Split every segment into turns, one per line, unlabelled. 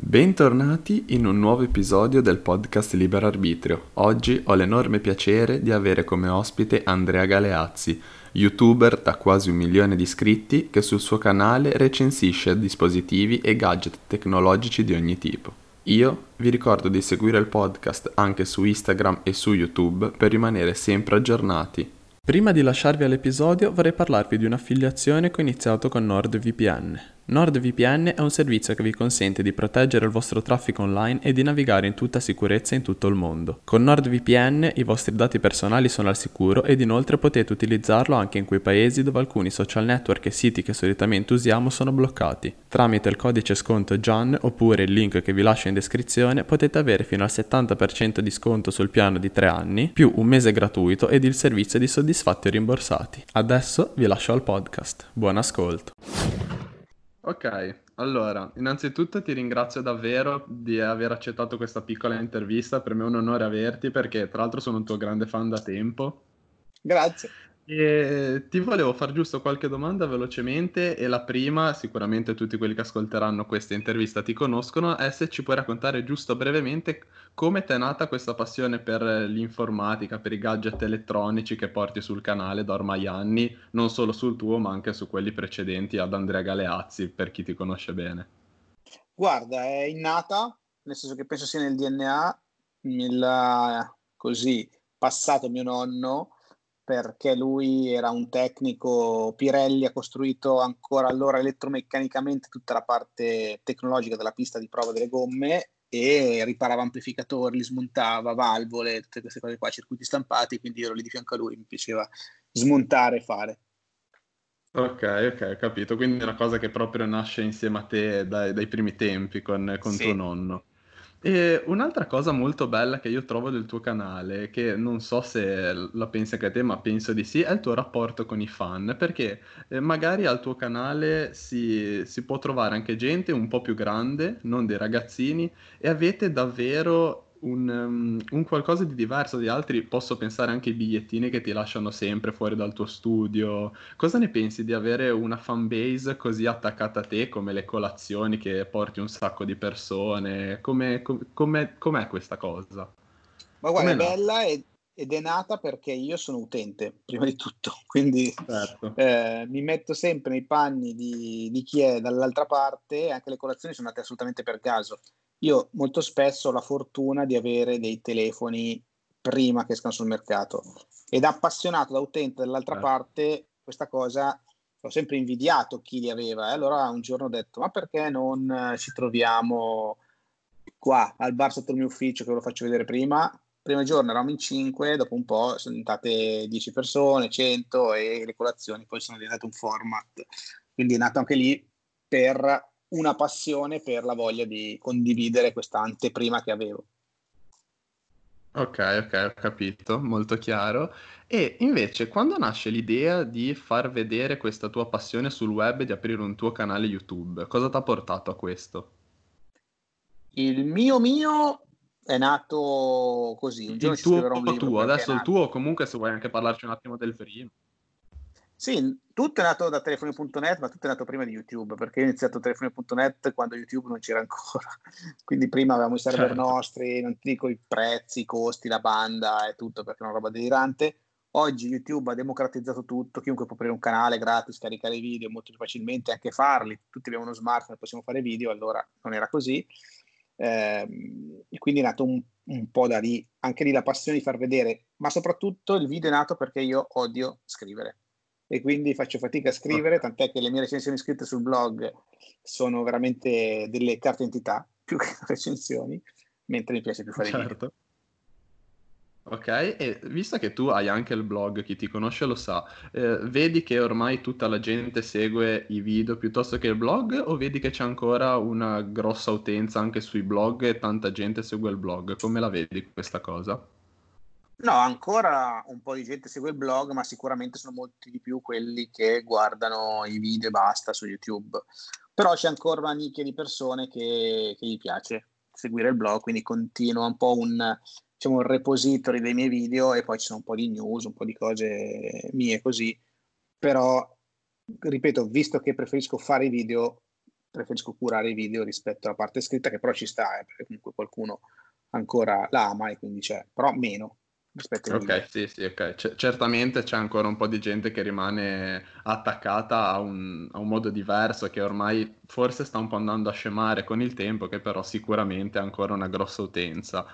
Bentornati in un nuovo episodio del podcast Libero Arbitrio. Oggi ho l'enorme piacere di avere come ospite Andrea Galeazzi, youtuber da quasi un milione di iscritti che sul suo canale recensisce dispositivi e gadget tecnologici di ogni tipo. Io vi ricordo di seguire il podcast anche su Instagram e su YouTube per rimanere sempre aggiornati. Prima di lasciarvi all'episodio vorrei parlarvi di un'affiliazione che ho iniziato con NordVPN. NordVPN è un servizio che vi consente di proteggere il vostro traffico online e di navigare in tutta sicurezza in tutto il mondo. Con NordVPN i vostri dati personali sono al sicuro ed inoltre potete utilizzarlo anche in quei paesi dove alcuni social network e siti che solitamente usiamo sono bloccati. Tramite il codice sconto JAN oppure il link che vi lascio in descrizione potete avere fino al 70% di sconto sul piano di 3 anni, più un mese gratuito ed il servizio di soddisfatti o rimborsati. Adesso vi lascio al podcast. Buon ascolto. Ok, allora, innanzitutto ti ringrazio davvero di aver accettato questa piccola intervista, per me è un onore averti perché tra l'altro sono un tuo grande fan da tempo.
Grazie.
E ti volevo fare giusto qualche domanda velocemente e la prima, sicuramente tutti quelli che ascolteranno questa intervista ti conoscono, è se ci puoi raccontare giusto brevemente come ti è nata questa passione per l'informatica, per i gadget elettronici che porti sul canale da ormai anni, non solo sul tuo ma anche su quelli precedenti ad Andrea Galeazzi, per chi ti conosce bene.
Guarda, è innata, nel senso che penso sia nel DNA, il, così passato mio nonno perché lui era un tecnico, Pirelli ha costruito ancora allora elettromeccanicamente tutta la parte tecnologica della pista di prova delle gomme e riparava amplificatori, li smontava, valvole, tutte queste cose qua, circuiti stampati, quindi ero lì di fianco a lui, mi piaceva smontare e fare.
Ok, ok, ho capito. Quindi è una cosa che proprio nasce insieme a te dai, dai primi tempi con, con sì. tuo nonno. E un'altra cosa molto bella che io trovo del tuo canale, che non so se la pensi anche a te, ma penso di sì, è il tuo rapporto con i fan, perché eh, magari al tuo canale si, si può trovare anche gente un po' più grande, non dei ragazzini, e avete davvero un, um, un, qualcosa di diverso di altri, posso pensare anche ai bigliettini che ti lasciano sempre fuori dal tuo studio. Cosa ne pensi di avere una fanbase così attaccata a te come le colazioni che porti un sacco di persone? Come, com, com'è, com'è, questa cosa?
Ma guarda, com'è è bella ed, ed, è nata perché io sono utente, prima di tutto, quindi certo. eh, mi metto sempre nei panni di, di chi è dall'altra parte, anche le colazioni sono nate assolutamente per caso io molto spesso ho la fortuna di avere dei telefoni prima che escano sul mercato. Ed appassionato da utente dall'altra eh. parte questa cosa ho sempre invidiato chi li aveva. E allora un giorno ho detto ma perché non ci troviamo qua al bar sotto il mio ufficio che ve lo faccio vedere prima? Primo giorno eravamo in 5 dopo un po' sono diventate 10 persone 100 e le colazioni poi sono diventate un format. Quindi è nato anche lì per una passione per la voglia di condividere questa anteprima che avevo.
Ok, ok, ho capito, molto chiaro. E invece, quando nasce l'idea di far vedere questa tua passione sul web e di aprire un tuo canale YouTube, cosa ti ha portato a questo?
Il mio mio è nato così.
Un il tuo, tuo. adesso il tuo comunque se vuoi anche parlarci un attimo del primo.
Sì, tutto è nato da telefoni.net, ma tutto è nato prima di YouTube, perché io ho iniziato telefoni.net quando YouTube non c'era ancora. Quindi prima avevamo i server certo. nostri, non ti dico i prezzi, i costi, la banda e tutto, perché è una roba delirante. Oggi YouTube ha democratizzato tutto, chiunque può aprire un canale gratis, caricare i video molto più facilmente, anche farli. Tutti abbiamo uno smartphone, e possiamo fare video, allora non era così. Eh, quindi è nato un, un po' da lì, anche lì la passione di far vedere, ma soprattutto il video è nato perché io odio scrivere e quindi faccio fatica a scrivere, tant'è che le mie recensioni scritte sul blog sono veramente delle carte identità più che recensioni, mentre mi piace più fare certo. video.
Ok, e visto che tu hai anche il blog, chi ti conosce lo sa, eh, vedi che ormai tutta la gente segue i video piuttosto che il blog o vedi che c'è ancora una grossa utenza anche sui blog e tanta gente segue il blog? Come la vedi questa cosa?
No, ancora un po' di gente segue il blog, ma sicuramente sono molti di più quelli che guardano i video e basta su YouTube. Però c'è ancora una nicchia di persone che, che gli piace seguire il blog, quindi continua un po' un, diciamo, un repository dei miei video e poi ci sono un po' di news, un po' di cose mie così. Però, ripeto, visto che preferisco fare i video, preferisco curare i video rispetto alla parte scritta, che però ci sta, eh, perché comunque qualcuno ancora la ama e quindi c'è, però meno rispetto
Ok, sì, sì, ok. C- certamente c'è ancora un po' di gente che rimane attaccata a un, a un, modo diverso, che ormai forse sta un po' andando a scemare con il tempo, che però sicuramente ha ancora una grossa utenza.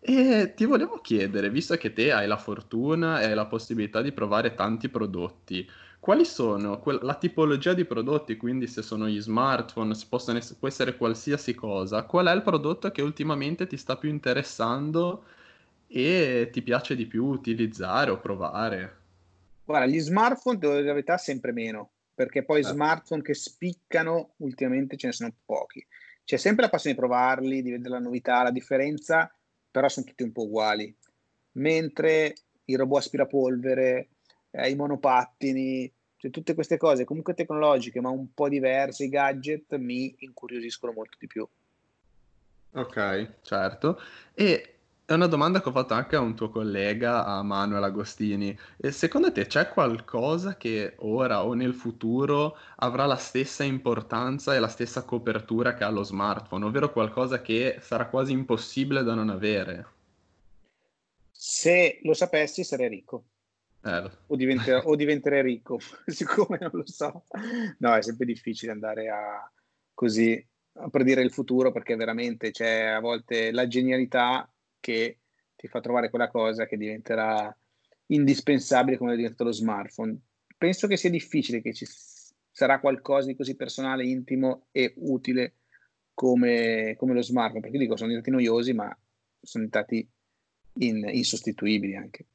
E ti volevo chiedere, visto che te hai la fortuna e hai la possibilità di provare tanti prodotti, quali sono que- la tipologia di prodotti, quindi se sono gli smartphone, possono ess- può essere qualsiasi cosa, qual è il prodotto che ultimamente ti sta più interessando e ti piace di più utilizzare o provare?
Guarda, gli smartphone, devo dire la verità, sempre meno, perché poi certo. smartphone che spiccano ultimamente ce ne sono pochi. C'è sempre la passione di provarli, di vedere la novità, la differenza, però sono tutti un po' uguali. Mentre i robot aspirapolvere, eh, i monopattini, cioè tutte queste cose comunque tecnologiche ma un po' diverse, i gadget mi incuriosiscono molto di più.
Ok, certo. E è una domanda che ho fatto anche a un tuo collega, a Manuel Agostini. E secondo te c'è qualcosa che ora o nel futuro avrà la stessa importanza e la stessa copertura che ha lo smartphone, ovvero qualcosa che sarà quasi impossibile da non avere?
Se lo sapessi sarei ricco. Eh. O, diventer- o diventerei ricco, siccome non lo so. No, è sempre difficile andare a così a predire il futuro perché veramente c'è a volte la genialità che ti fa trovare quella cosa che diventerà indispensabile come è diventato lo smartphone. Penso che sia difficile che ci sarà qualcosa di così personale, intimo e utile come, come lo smartphone, perché dico sono diventati noiosi, ma sono diventati in, insostituibili anche.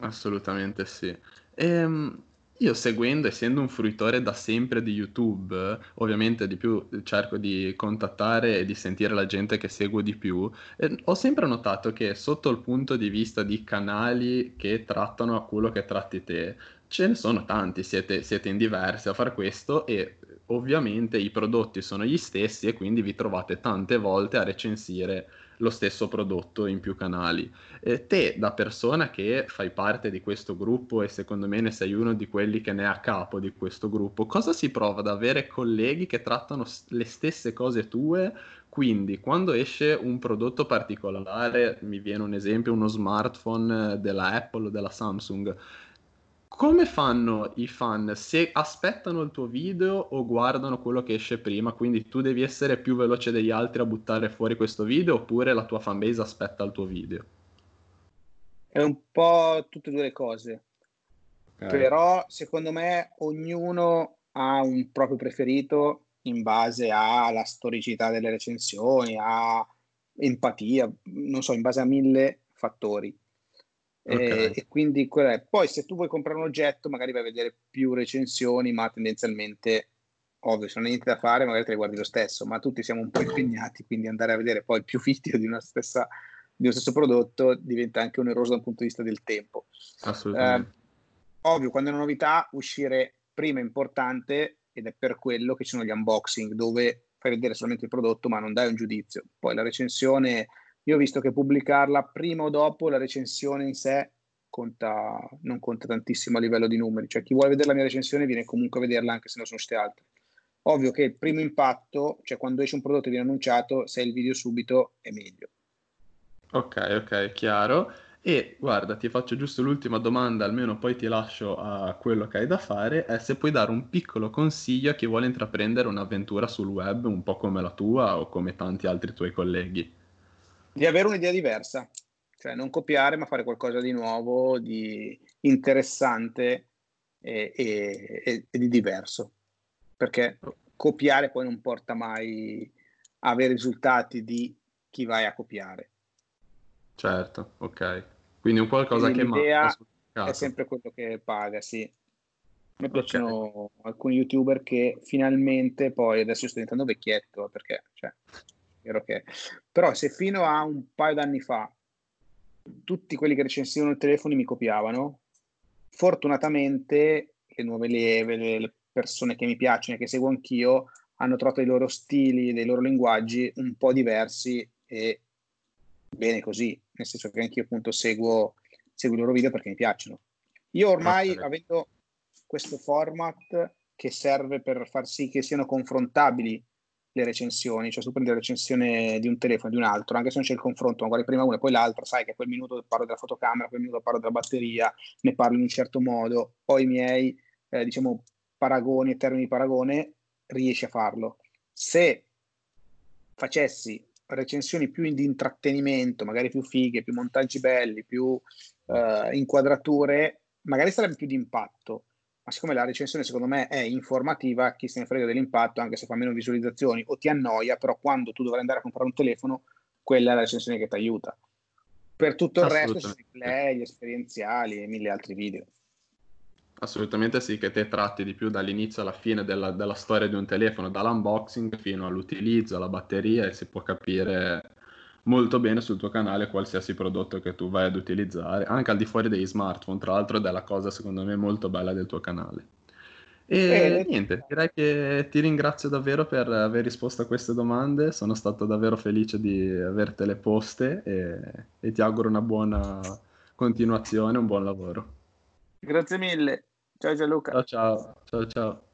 Assolutamente sì. Ehm, io seguendo, essendo un fruitore da sempre di YouTube, ovviamente di più cerco di contattare e di sentire la gente che seguo di più, e ho sempre notato che sotto il punto di vista di canali che trattano a quello che tratti te, ce ne sono tanti, siete, siete in diversi a fare questo e ovviamente i prodotti sono gli stessi e quindi vi trovate tante volte a recensire lo stesso prodotto in più canali. Eh, te, da persona che fai parte di questo gruppo e secondo me ne sei uno di quelli che ne è a capo di questo gruppo, cosa si prova ad avere colleghi che trattano le stesse cose tue? Quindi, quando esce un prodotto particolare, mi viene un esempio, uno smartphone della Apple o della Samsung, come fanno i fan? Se aspettano il tuo video o guardano quello che esce prima, quindi tu devi essere più veloce degli altri a buttare fuori questo video oppure la tua fanbase aspetta il tuo video?
È un po' tutte e due le cose. Okay. Però secondo me ognuno ha un proprio preferito in base alla storicità delle recensioni, a empatia, non so, in base a mille fattori. Okay. E, e, quindi poi se tu vuoi comprare un oggetto magari vai a vedere più recensioni ma tendenzialmente ovvio se non hai niente da fare magari te le guardi lo stesso ma tutti siamo un po' impegnati quindi andare a vedere poi più video di, una stessa, di uno stesso prodotto diventa anche oneroso dal punto di vista del tempo.
Assolutamente. Eh,
ovvio quando è una novità uscire prima è importante ed è per quello che ci sono gli unboxing dove fai vedere solamente il prodotto ma non dai un giudizio. Poi la recensione io ho visto che pubblicarla prima o dopo la recensione in sé conta, non conta tantissimo a livello di numeri, cioè chi vuole vedere la mia recensione viene comunque a vederla anche se non sono uscite altre. Ovvio che il primo impatto, cioè quando esce un prodotto e viene annunciato, se hai il video subito è meglio.
Ok, ok, chiaro. E guarda, ti faccio giusto l'ultima domanda, almeno poi ti lascio a quello che hai da fare, è se puoi dare un piccolo consiglio a chi vuole intraprendere un'avventura sul web, un po' come la tua o come tanti altri tuoi colleghi
di avere un'idea diversa, cioè non copiare ma fare qualcosa di nuovo, di interessante e, e, e di diverso, perché copiare poi non porta mai a avere risultati di chi vai a copiare.
Certo, ok. Quindi un qualcosa
Quindi
che
manca. È sempre quello che paga, sì. Mi piacciono okay. alcuni youtuber che finalmente poi adesso sto diventando vecchietto perché cioè, vero che... Però se fino a un paio d'anni fa tutti quelli che recensivano i telefoni mi copiavano, fortunatamente le nuove leve, le persone che mi piacciono e che seguo anch'io, hanno trovato i loro stili, dei loro linguaggi un po' diversi e bene così, nel senso che anch'io appunto seguo, seguo i loro video perché mi piacciono. Io ormai, okay. avendo questo format che serve per far sì che siano confrontabili le recensioni, cioè tu prendi la recensione di un telefono e di un altro, anche se non c'è il confronto, magari prima una e poi l'altra, sai che quel minuto parlo della fotocamera, quel minuto parlo della batteria, ne parlo in un certo modo, poi i miei, eh, diciamo, paragoni e termini di paragone riesci a farlo. Se facessi recensioni più di intrattenimento, magari più fighe, più montaggi belli, più eh, inquadrature, magari sarebbe più di impatto ma siccome la recensione secondo me è informativa, chi se ne frega dell'impatto, anche se fa meno visualizzazioni o ti annoia, però quando tu dovrai andare a comprare un telefono, quella è la recensione che ti aiuta. Per tutto il resto ci sono i play, gli esperienziali e mille altri video.
Assolutamente sì, che te tratti di più dall'inizio alla fine della, della storia di un telefono, dall'unboxing fino all'utilizzo, alla batteria e si può capire molto bene sul tuo canale qualsiasi prodotto che tu vai ad utilizzare, anche al di fuori degli smartphone, tra l'altro ed è la cosa secondo me molto bella del tuo canale. E eh, niente, direi che ti ringrazio davvero per aver risposto a queste domande, sono stato davvero felice di avertele poste e, e ti auguro una buona continuazione, un buon lavoro.
Grazie mille, ciao Gianluca.
Ciao ciao, ciao ciao.